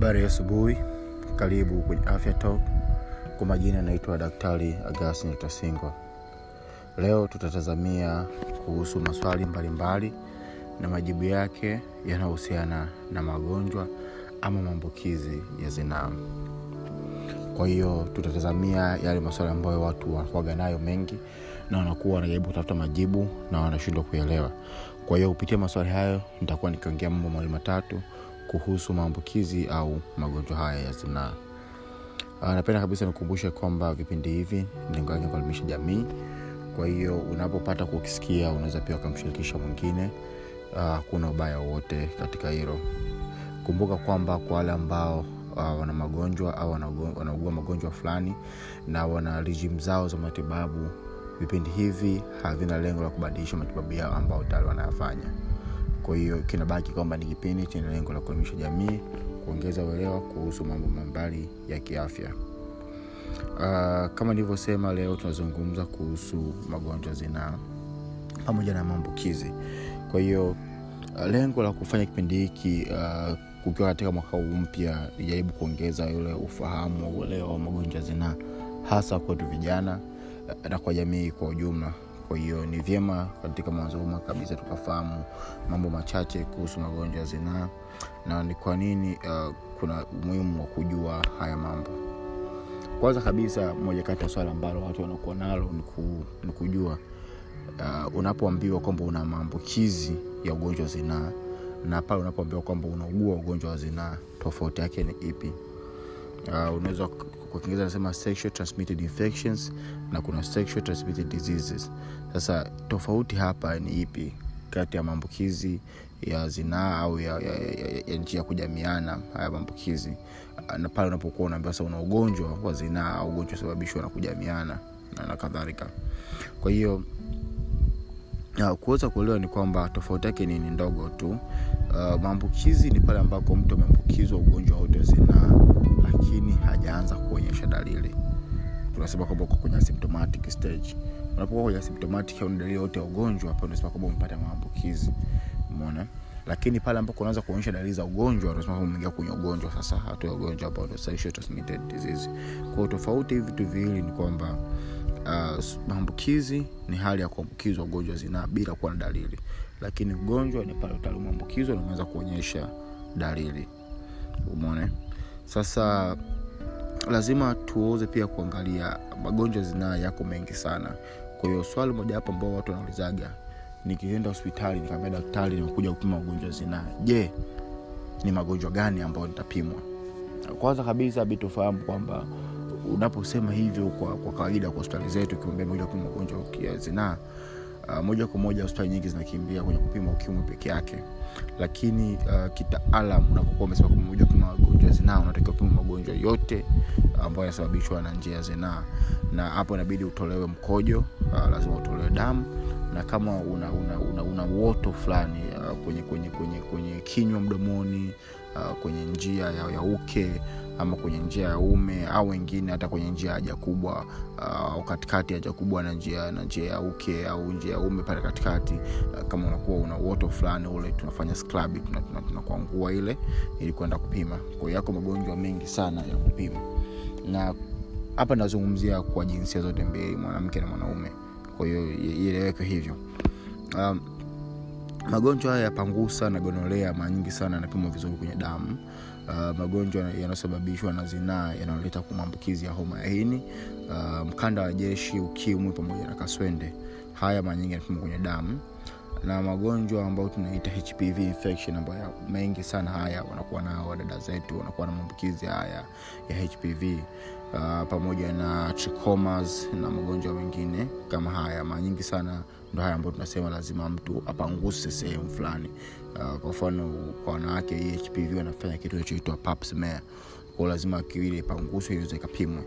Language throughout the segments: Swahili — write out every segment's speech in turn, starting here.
habari ya asubuhi. Karibu kwenye afya talk. Kwa majina naitwa daktari agustin tasingwa leo tutatazamia kuhusu maswali mbalimbali na majibu yake yanayohusiana na magonjwa ama maambukizi ya zinaa. Kwa hiyo tutatazamia yale maswali ambayo watu wanakuaga nayo mengi na wanakuwa wanajaribu kutafuta majibu na wanashindwa kuelewa. Kwa hiyo kupitia maswali hayo nitakuwa nikiongea mambo mawili matatu kuhusu maambukizi au magonjwa haya ya zinaa. Uh, napenda kabisa nikukumbushe kwamba vipindi hivi lengo yake kuelimisha jamii. Kwa hiyo unapopata kukisikia unaweza pia ukamshirikisha mwingine hakuna uh, ubaya wowote katika hilo. Kumbuka kwamba kwa wale ambao uh, wana magonjwa au wanaugua magonjwa fulani na wana rijim zao za matibabu vipindi hivi havina lengo la kubadilisha matibabu yao ambao tayari wanayafanya kwa hiyo kinabaki kwamba ni kipindi chenye lengo la kuelimisha jamii kuongeza uelewa kuhusu mambo mbalimbali ya kiafya. Uh, kama nilivyosema leo tunazungumza kuhusu magonjwa zinaa pamoja na maambukizi. Kwa hiyo uh, lengo la kufanya kipindi hiki uh, kukiwa katika mwaka huu mpya nijaribu kuongeza yule ufahamu wa uelewa wa magonjwa zinaa hasa kwetu vijana na kwa jamii kwa ujumla kwa hiyo ni vyema katika mwanzo huu kabisa tukafahamu mambo machache kuhusu magonjwa ya zinaa na ni kwa nini uh, kuna umuhimu wa kujua haya mambo. Kwanza kabisa moja kati ya swala ambalo watu wanakuwa nalo ni kujua uh, unapoambiwa kwamba una maambukizi ya ugonjwa wa zinaa na pale unapoambiwa kwamba unaugua ugonjwa wa zinaa tofauti yake ni ipi uh, unaweza kwa kiingereza anasema sexual transmitted infections na kuna sexual transmitted diseases. Sasa tofauti hapa ni ipi? Kati ya maambukizi ya zinaa au ya, ya, ya, ya njia ya kujamiana haya maambukizi. Na pale unapokuwa unaambia sasa una ugonjwa wa zinaa au ugonjwa usababishwa na kujamiana na, na kadhalika. Kwa hiyo uh, kuweza kuelewa ni kwamba tofauti yake ni, ni ndogo tu. Uh, maambukizi ni pale ambako mtu ameambukizwa ugonjwa wa zinaa tunasema kwamba uko kwenye asymptomatic stage. Unapokuwa kwenye asymptomatic au dalili yote ya ugonjwa hapo unasema kwamba umepata maambukizi. Umeona? Lakini pale ambapo unaanza kuonyesha dalili za ugonjwa unasema kwamba umeingia kwenye ugonjwa. Sasa hatu ya ugonjwa ambao ndio sexual transmitted disease. Kwa tofauti hivi vitu viwili ni kwamba uh, maambukizi ni hali ya kuambukizwa ugonjwa zinaa bila kuwa na dalili. Lakini ugonjwa ni pale utali umeambukizwa na umeanza kuonyesha dalili. Umeone sasa lazima tuoze pia kuangalia magonjwa zinaa yako mengi sana. Kwa hiyo swali moja hapo ambao watu wanaulizaga nikienda hospitali nikaambia daktari nimekuja kupima ugonjwa zinaa je ni magonjwa gani ambayo nitapimwa? Kwanza kabisa bi tufahamu kwamba unaposema hivyo kwa, kwa kawaida kwa hospitali zetu ukimwambia moja kupima ugonjwa ya zinaa uh, moja kwa moja hospitali nyingi zinakimbia kwenye kupima ukimwi peke yake. Lakini uh, kitaalam unapokuwa umesema kwamba moja kupima magonjwa zinaa unatakiwa kupima magonjwa yote ambayo yanasababishwa na njia ya zinaa. Na hapo inabidi utolewe mkojo uh, lazima utolewe damu. Na kama una, una, una, una uoto fulani uh, kwenye, kwenye, kwenye, kwenye kinywa mdomoni uh, kwenye njia ya, ya uke ama kwenye njia ya ume au wengine hata kwenye njia ya haja kubwa au uh, katikati haja kubwa na njia na njia ya uke au njia ya ume pale katikati uh, kama unakuwa una uoto fulani ule tunafanya scrub tunakuangua ile ili kwenda kupima. Kwa hiyo yako magonjwa mengi sana ya kupima. Na hapa nazungumzia kwa jinsia zote mbili mwanamke na mwanaume. Kwa hiyo ieleweke hivyo. Um, magonjwa haya ya pangusa na gonolea mara nyingi sana yanapimwa vizuri kwenye damu uh, magonjwa yanayosababishwa na zinaa yanayoleta maambukizi ya homa ya ini uh, mkanda wa jeshi ukimwi pamoja na kaswende. Haya mara nyingi yanapimwa kwenye damu. Na magonjwa ambayo tunaita hpv infection ambayo mengi sana haya wanakuwa nao wadada zetu wanakuwa na maambukizi haya ya hpv uh, pamoja na trichomas na magonjwa mengine kama haya. Mara nyingi sana ndo haya ambayo tunasema lazima mtu apanguse sehemu fulani uh, kwa mfano kwa wanawake hpv wanafanya kitu kinachoitwa pap kwao lazima kiwili ipanguswe iweze ikapimwe.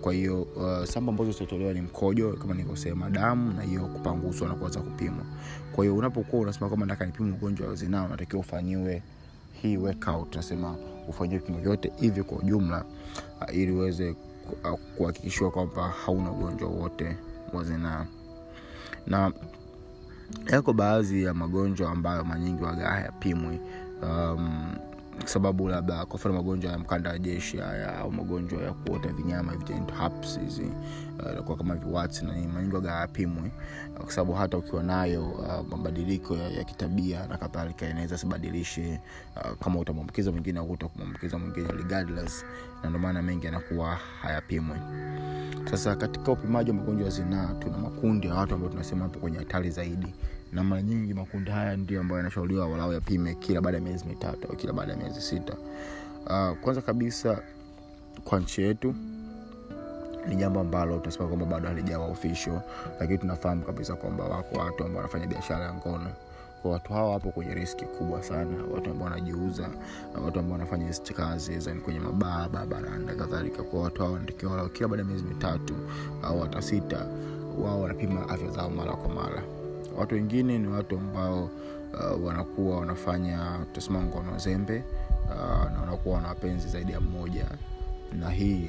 Kwa hiyo uh, samba ambazo zitatolewa ni mkojo kama nilivyosema damu na hiyo kupanguswa na kuanza kupimwa. Kwa hiyo unapokuwa unasema kwamba nataka nipime ugonjwa wa zinaa unatakiwa ufanyiwe hii workout nasema ufanyiwe vipimo vyote hivi kwa ujumla uh, ili uweze kuhakikishiwa kwamba hauna ugonjwa wote wa zinaa. Na yako baadhi ya magonjwa ambayo manyingi waga hayapimwi um, sababu labda kwa mfano magonjwa ya mkanda wa jeshi haya au magonjwa ya kuota vinyama hizi uh, kwa kama viwats na manyingi hayapimwi uh, kwa sababu hata ukiwa nayo uh, mabadiliko ya, ya kitabia na kadhalika inaweza sibadilishe uh, kama utamwambukiza mwingine au utakumwambukiza mwingine regardless na ndio mengi yanakuwa hayapimwe sasa katika upimaji wa magonjwa ya zinaa tuna makundi ya watu ambao tunasema hapo kwenye hatari zaidi na mara nyingi makundi haya ndio ambayo yanashauriwa walau yapime kila baada ya miezi mitatu au kila baada ya miezi sita. Uh, kwanza kabisa kwa nchi yetu ni jambo ambalo tunasema kwamba bado halijawa official lakini tunafahamu kabisa kwamba wako watu ambao wanafanya biashara ya ngono. Kwa watu hawa wapo kwenye riski kubwa sana watu ambao wanajiuza watu ambao wanafanya kazi zani kwenye mabaa barabarani kadhalika. Kwa watu hawa wanatakiwa kila baada ya miezi mitatu au hata sita wao wanapima afya zao mara kwa mara. Watu wengine ni watu ambao uh, wanakuwa wanafanya tutasema ngono zembe uh, na wanakuwa wana wapenzi zaidi ya mmoja na hii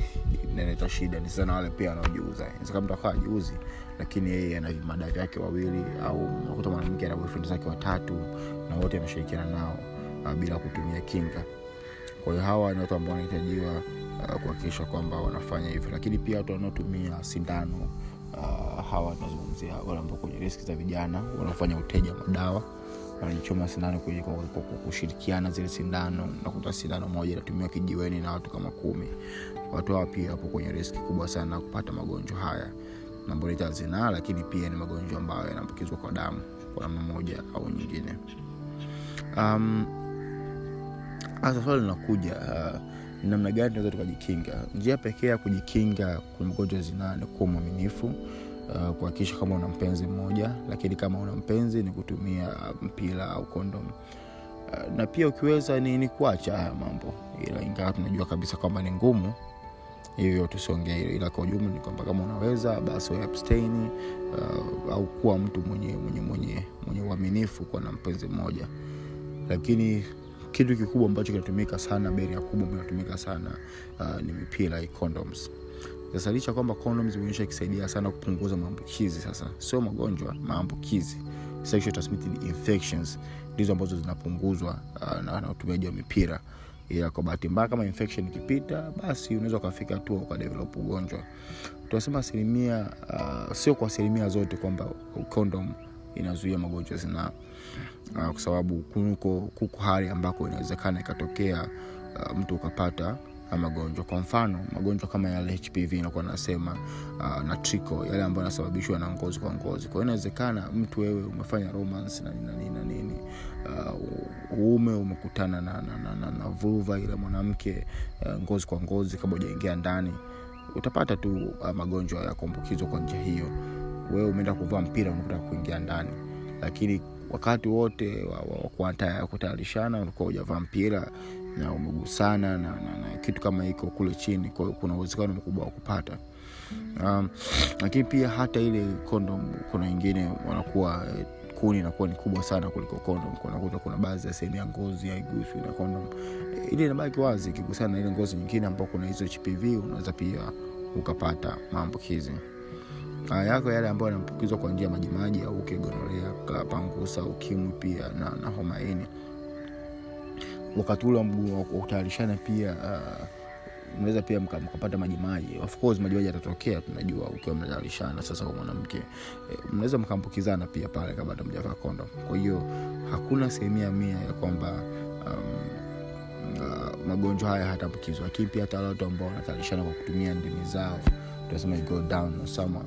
inaleta shida. Ni sana wale pia wanaojiuza. Kama mtu akawa juzi lakini yeye ana vimada vyake wawili au nakuta mwanamke ana boyfriend zake watatu na wote anashirikiana nao uh, bila kutumia kinga. Kwa hiyo hawa ni watu ambao wanahitajiwa uh, kuhakikisha kwamba wanafanya hivyo. Lakini pia watu wanaotumia sindano uh, hawa tunazungumzia wale ambao kwenye riski za vijana wanaofanya uteja madawa wanajichoma sindano kushirikiana zile sindano. Nakuta sindano moja inatumiwa kijiweni na watu kama kumi. Watu hawa pia wapo kwenye riski kubwa sana kupata magonjwa haya. Namboleta zinaa lakini pia ni magonjwa ambayo yanaambukizwa kwa damu kwa namna moja au nyingine. Um, sasa linakuja uh, namna gani tunaweza tukajikinga? Njia pekee ya kujikinga kwenye magonjwa zinaa ni kuwa mwaminifu uh, kuhakikisha kama una mpenzi mmoja lakini kama una mpenzi ni kutumia mpira au kondom. Uh, na pia ukiweza ni, ni kuacha haya mambo. Ila ingawa tunajua kabisa kwamba ni ngumu hivyo tusiongee hilo ila kwa ujumla ni kwamba kama unaweza basi abstain uh, au kuwa mtu mwenye mwenye mwenye mwenye uaminifu kuwa na mpenzi mmoja. Lakini kitu kikubwa ambacho kinatumika sana beria kubwa inatumika sana uh, ni mipira condoms sasa licha kwamba condoms zimeonyesha ikisaidia sana kupunguza maambukizi sasa. Sio magonjwa maambukizi. Sexual transmitted infections ndizo ambazo zinapunguzwa uh, na, utumiaji wa mipira. Ila kwa bahati mbaya kama infection ikipita basi unaweza ukafika hatua ukadevelop ugonjwa. Tunasema asilimia uh, sio kwa asilimia zote kwamba condom inazuia magonjwa zina uh, kwa sababu kuko hali ambako inawezekana ikatokea uh, mtu ukapata magonjwa. Kwa mfano magonjwa kama yale hpv inakuwa nasema uh, na trico yale ambayo yanasababishwa na ngozi kwa ngozi. Kwa hiyo inawezekana mtu wewe umefanya romance na nini na nini na uh, uume umekutana na, na, na, na, na vulva ile mwanamke uh, ngozi kwa ngozi kabla ujaingia ndani utapata tu uh, magonjwa ya kuambukizwa kwa njia hiyo. Wewe umeenda kuvaa mpira unataka kuingia ndani. Lakini wakati wote wa kutayarishana ulikuwa ujavaa mpira na umegusana na, na, na kitu kama hiko kule chini kwa kuna uwezekano mkubwa wa kupata. Um, lakini pia hata ile kondom kuna wengine wanakuwa kuni inakuwa ni kubwa sana kuliko kondom kunakuta kuna baadhi ya sehemu ya ngozi haiguswi na kondom ile inabaki wazi ikigusana na ile ngozi nyingine ambao kuna hizo hpv unaweza pia ukapata maambukizi. Yako yale ambayo yanaambukizwa kwa njia ya majimaji au ukigonorea pangusa ukimwi pia na, na homaini wakati ule wa kutayarishana pia uh, pia mkapata majimaji of course majimaji yatatokea tunajua ukiwa mnazalishana sasa kwa mwanamke. E, mnaweza mkaambukizana pia pale kama hata mjavaa kwa hiyo hakuna sehemia mia ya kwamba um, uh, magonjwa haya hataambukizwa lakini pia hata watu ambao wanazalishana kwa kutumia ndimi zao tunasema go down sama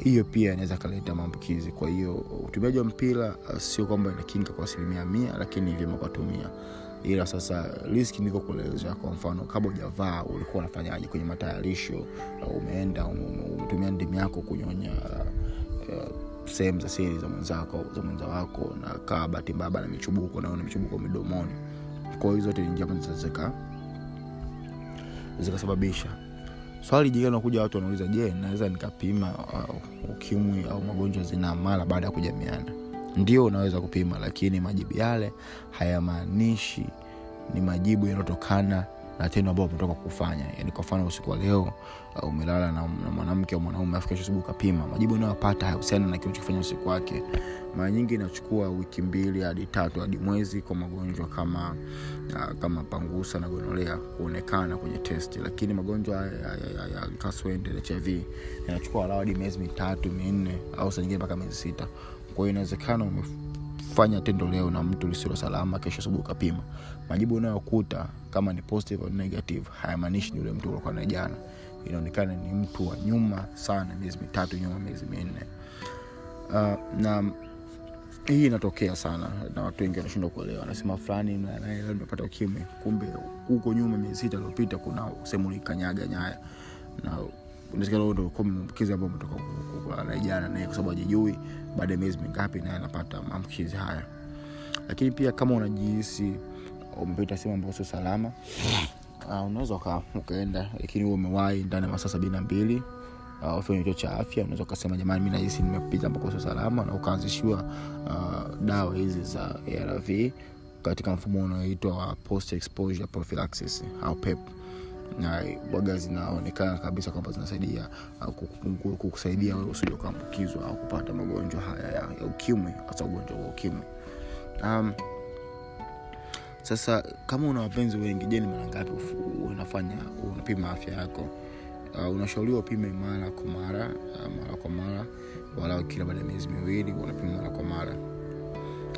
hiyo pia inaweza kaleta maambukizi. Kwa hiyo utumiaji wa mpira uh, sio kwamba inakinga kwa asilimia mia lakini ni vyema kwatumia ila sasa riski niko kueleza kwa mfano kabla ujavaa ulikuwa unafanyaje kwenye matayarisho? Uh, umeenda umetumia ndimi yako kunyonya uh, sehemu za siri za mwenzako za mwenza wako na kaa bahati mbaya na michubuko naona michubuko midomoni. Kwa hiyo zote ni njia ambazo zika swali jingine nakuja watu wanauliza je naweza nikapima uh, ukimwi au magonjwa zina mara baada ya kujamiana? Ndio unaweza kupima lakini majibu yale hayamaanishi ni majibu yanayotokana na tendo ambao umetoka kufanya. Yani kwa mfano usiku wa leo uh, umelala na, na mwanamke au mwanaume afu kesho asubuhi ukapima. Majibu unayopata hayahusiana na kilichofanya usiku wake. Mara nyingi inachukua wiki mbili hadi tatu hadi mwezi kwa magonjwa kama uh, kama pangusa na gonolea kuonekana kwenye testi. Lakini magonjwa ya, ya, ya, ya kaswende hiv yanachukua walau hadi miezi mitatu minne au saa nyingine mpaka miezi sita. Kwa hiyo inawezekana umefanya tendo leo na mtu lisilo salama kesho asubuhi ukapima. Majibu unayokuta kama ni positive au negative hayamaanishi ni yule mtu ulikuwa naye jana. Inaonekana ni mtu wa nyuma sana miezi mitatu nyuma miezi minne. Uh, na hii inatokea sana na watu wengi wanashindwa kuelewa. Anasema fulani mepata ukimwi kumbe huko nyuma miezi sita iliyopita kuna sehemu likanyaga nyaya. Na maambukizi ambao umetoka kulala naye kwa sababu ajijui baada ya miezi mingapi naye anapata maambukizi haya. Lakini pia kama unajihisi umepita sehemu ambayo sio salama. Uh, unaweza uka, ukaenda lakini huo umewahi ndani ya masaa sabini na mbili. Uh, cha afya unaweza ukasema jamani mi nahisi nimepita ambako sio salama na ukaanzishiwa uh, dawa hizi za arv katika mfumo unaoitwa wa post exposure prophylaxis au pep na waga zinaonekana kabisa kwamba zinasaidia kukusaidia wewe usije ukaambukizwa au kupata magonjwa haya ya, ya ukimwi hasa ugonjwa wa ukimwi. Um, sasa kama una wapenzi wengi je ni mara ngapi unafanya unapima afya yako? Uh, unashauriwa upime mara kwa mara uh, mara kwa mara walau kila baada ya miezi miwili unapima mara kwa mara.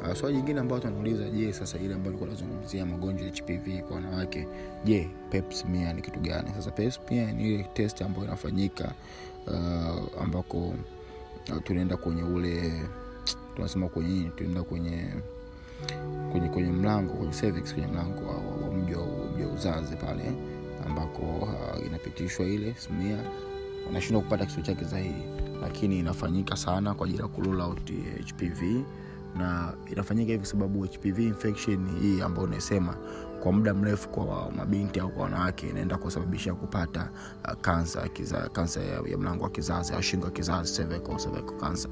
Uh, swali jingine ambayo tunauliza je sasa ile ambayo ilikuwa nazungumzia magonjwa hpv kwa wanawake je pepsmia ni kitu gani? Sasa pepsmia ni ile test ambayo inafanyika uh, ambako uh, tunaenda kwenye ule tunasema kwenye tunaenda kwenye kwenye kwenye mlango kwenye cervix kwenye mlango wa, mji wa uzazi pale ambako uh, inapitishwa ile smia unashindwa kupata kisuo chake zaidi lakini inafanyika sana kwa ajili ya kurule hpv na inafanyika hivi sababu hpv infection hii ambayo unaisema kwa muda mrefu kwa mabinti au kwa wanawake inaenda kusababisha kupata kansa uh, kansa ya, ya mlango wa kizazi au shingo ya kizazi cervical, cervical cancer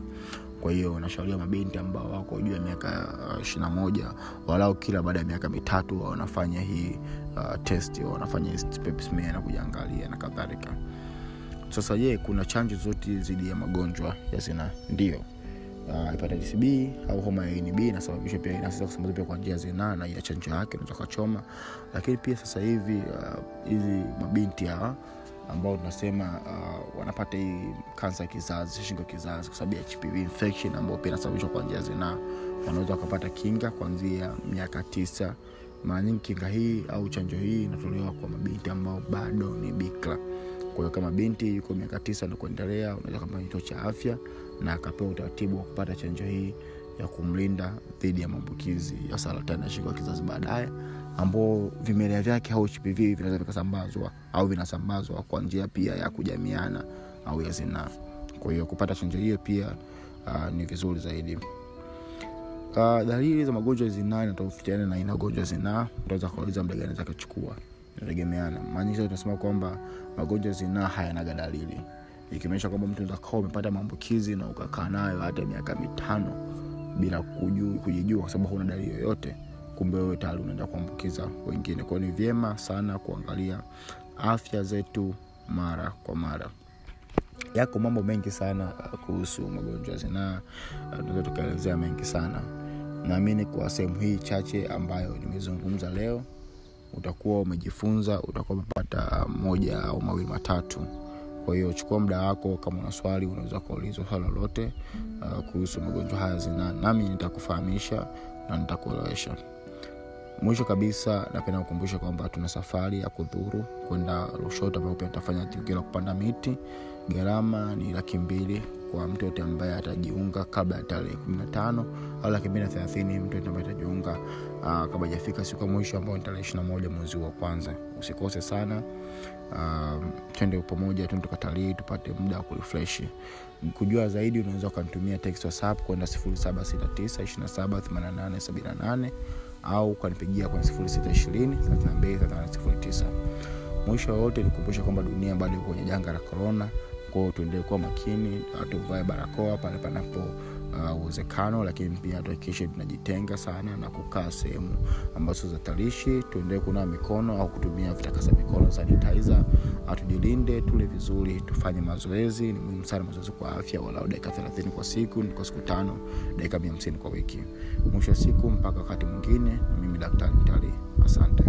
kwa hiyo nashauriwa mabinti ambao wako juu ya miaka ishirina moja walau kila baada ya miaka mitatu wanafanya hii uh, test wanafanya na kujiangalia na kadhalika. Sasa je kuna chanjo zote dhidi ya magonjwa ya zina ndio. Uh, hepatitis b au homa ya b inasababisha pia inaweza kusambaza pia kwa njia ya na ina chanjo yake unaweza kachoma lakini pia sasa hivi hizi uh, mabinti hawa ambao tunasema uh, wanapata hii kansa ya kizazi shingo kizazi kwa sababu ya hpv infection ambao pia inasababishwa kwa njia zinaa. Wanaweza wakapata kinga kuanzia miaka tisa. Mara nyingi kinga hii au chanjo hii inatolewa kwa mabinti ambao bado ni bikra. Kwa hiyo kama binti yuko miaka tisa na kuendelea unaweza kama kituo cha afya na akapewa utaratibu wa kupata chanjo hii ya kumlinda dhidi ya maambukizi ya saratani ya shingo ya kizazi baadaye ambao vimelea vyake au hpv vinaweza vikasambazwa au vinasambazwa kwa njia pia ya kujamiana au ya zinaa. Kwa hiyo kupata chanjo hiyo pia uh, ni vizuri zaidi. Uh, dalili za magonjwa ya zinaa inatofautiana na aina ugonjwa zinaa. Utaweza kauliza muda gani zakachukua inategemeana. Maanisha tunasema kwamba magonjwa ya zinaa hayanaga dalili. Ikimaanisha kwamba mtu unaweza kawa umepata maambukizi na ukakaa nayo hata miaka mitano bila kujijua kwa sababu huna dalili yoyote kumbe wewe tayari unaenda kuambukiza wengine. Kwao ni vyema sana kuangalia afya zetu mara kwa mara. Yako mambo mengi sana kuhusu magonjwa zinaa tunaweza tukaelezea mengi sana. Naamini kwa sehemu hii chache ambayo nimezungumza leo utakuwa umejifunza utakuwa umepata moja au mawili matatu. Kwa hiyo chukua muda wako kama una swali unaweza kuulizwa swali lolote uh, kuhusu magonjwa haya zinaa, nami nitakufahamisha na nitakuelewesha mwisho kabisa napenda kukumbusha kwamba tuna safari ya kudhuru kwenda lushoto ambao pia tutafanya tukio la kupanda miti. Gharama ni laki mbili kwa mtu yote ambaye atajiunga kabla ya tarehe kumi na tano au laki mbili na thelathini mtu yote ambaye atajiunga uh, kabla ijafika siku ya mwisho ambao ni tarehe ishirina moja mwezi wa kwanza. Usikose sana uh, twende pamoja tuende tukatalii tupate muda wa kurefreshi kujua zaidi unaweza ukanitumia text whatsapp kwenda 769 au ukanipigia kwenye 620 mwisho wote nikumbusha kwamba dunia bado iko kwenye janga la korona kwao tuendelee kuwa makini tuvae barakoa pale panapo uwezekano uh, lakini pia tuhakikishe tunajitenga sana na kukaa sehemu ambazo zatarishi tuendelee kunawa mikono au kutumia vitakasa mikono sanitizer tujilinde tule vizuri tufanye mazoezi. Ni muhimu sana mazoezi kwa afya walau dakika thelathini kwa siku ni kwa siku tano dakika mia hamsini kwa wiki. Mwisho wa siku mpaka wakati mwingine mimi daktari mtalii asante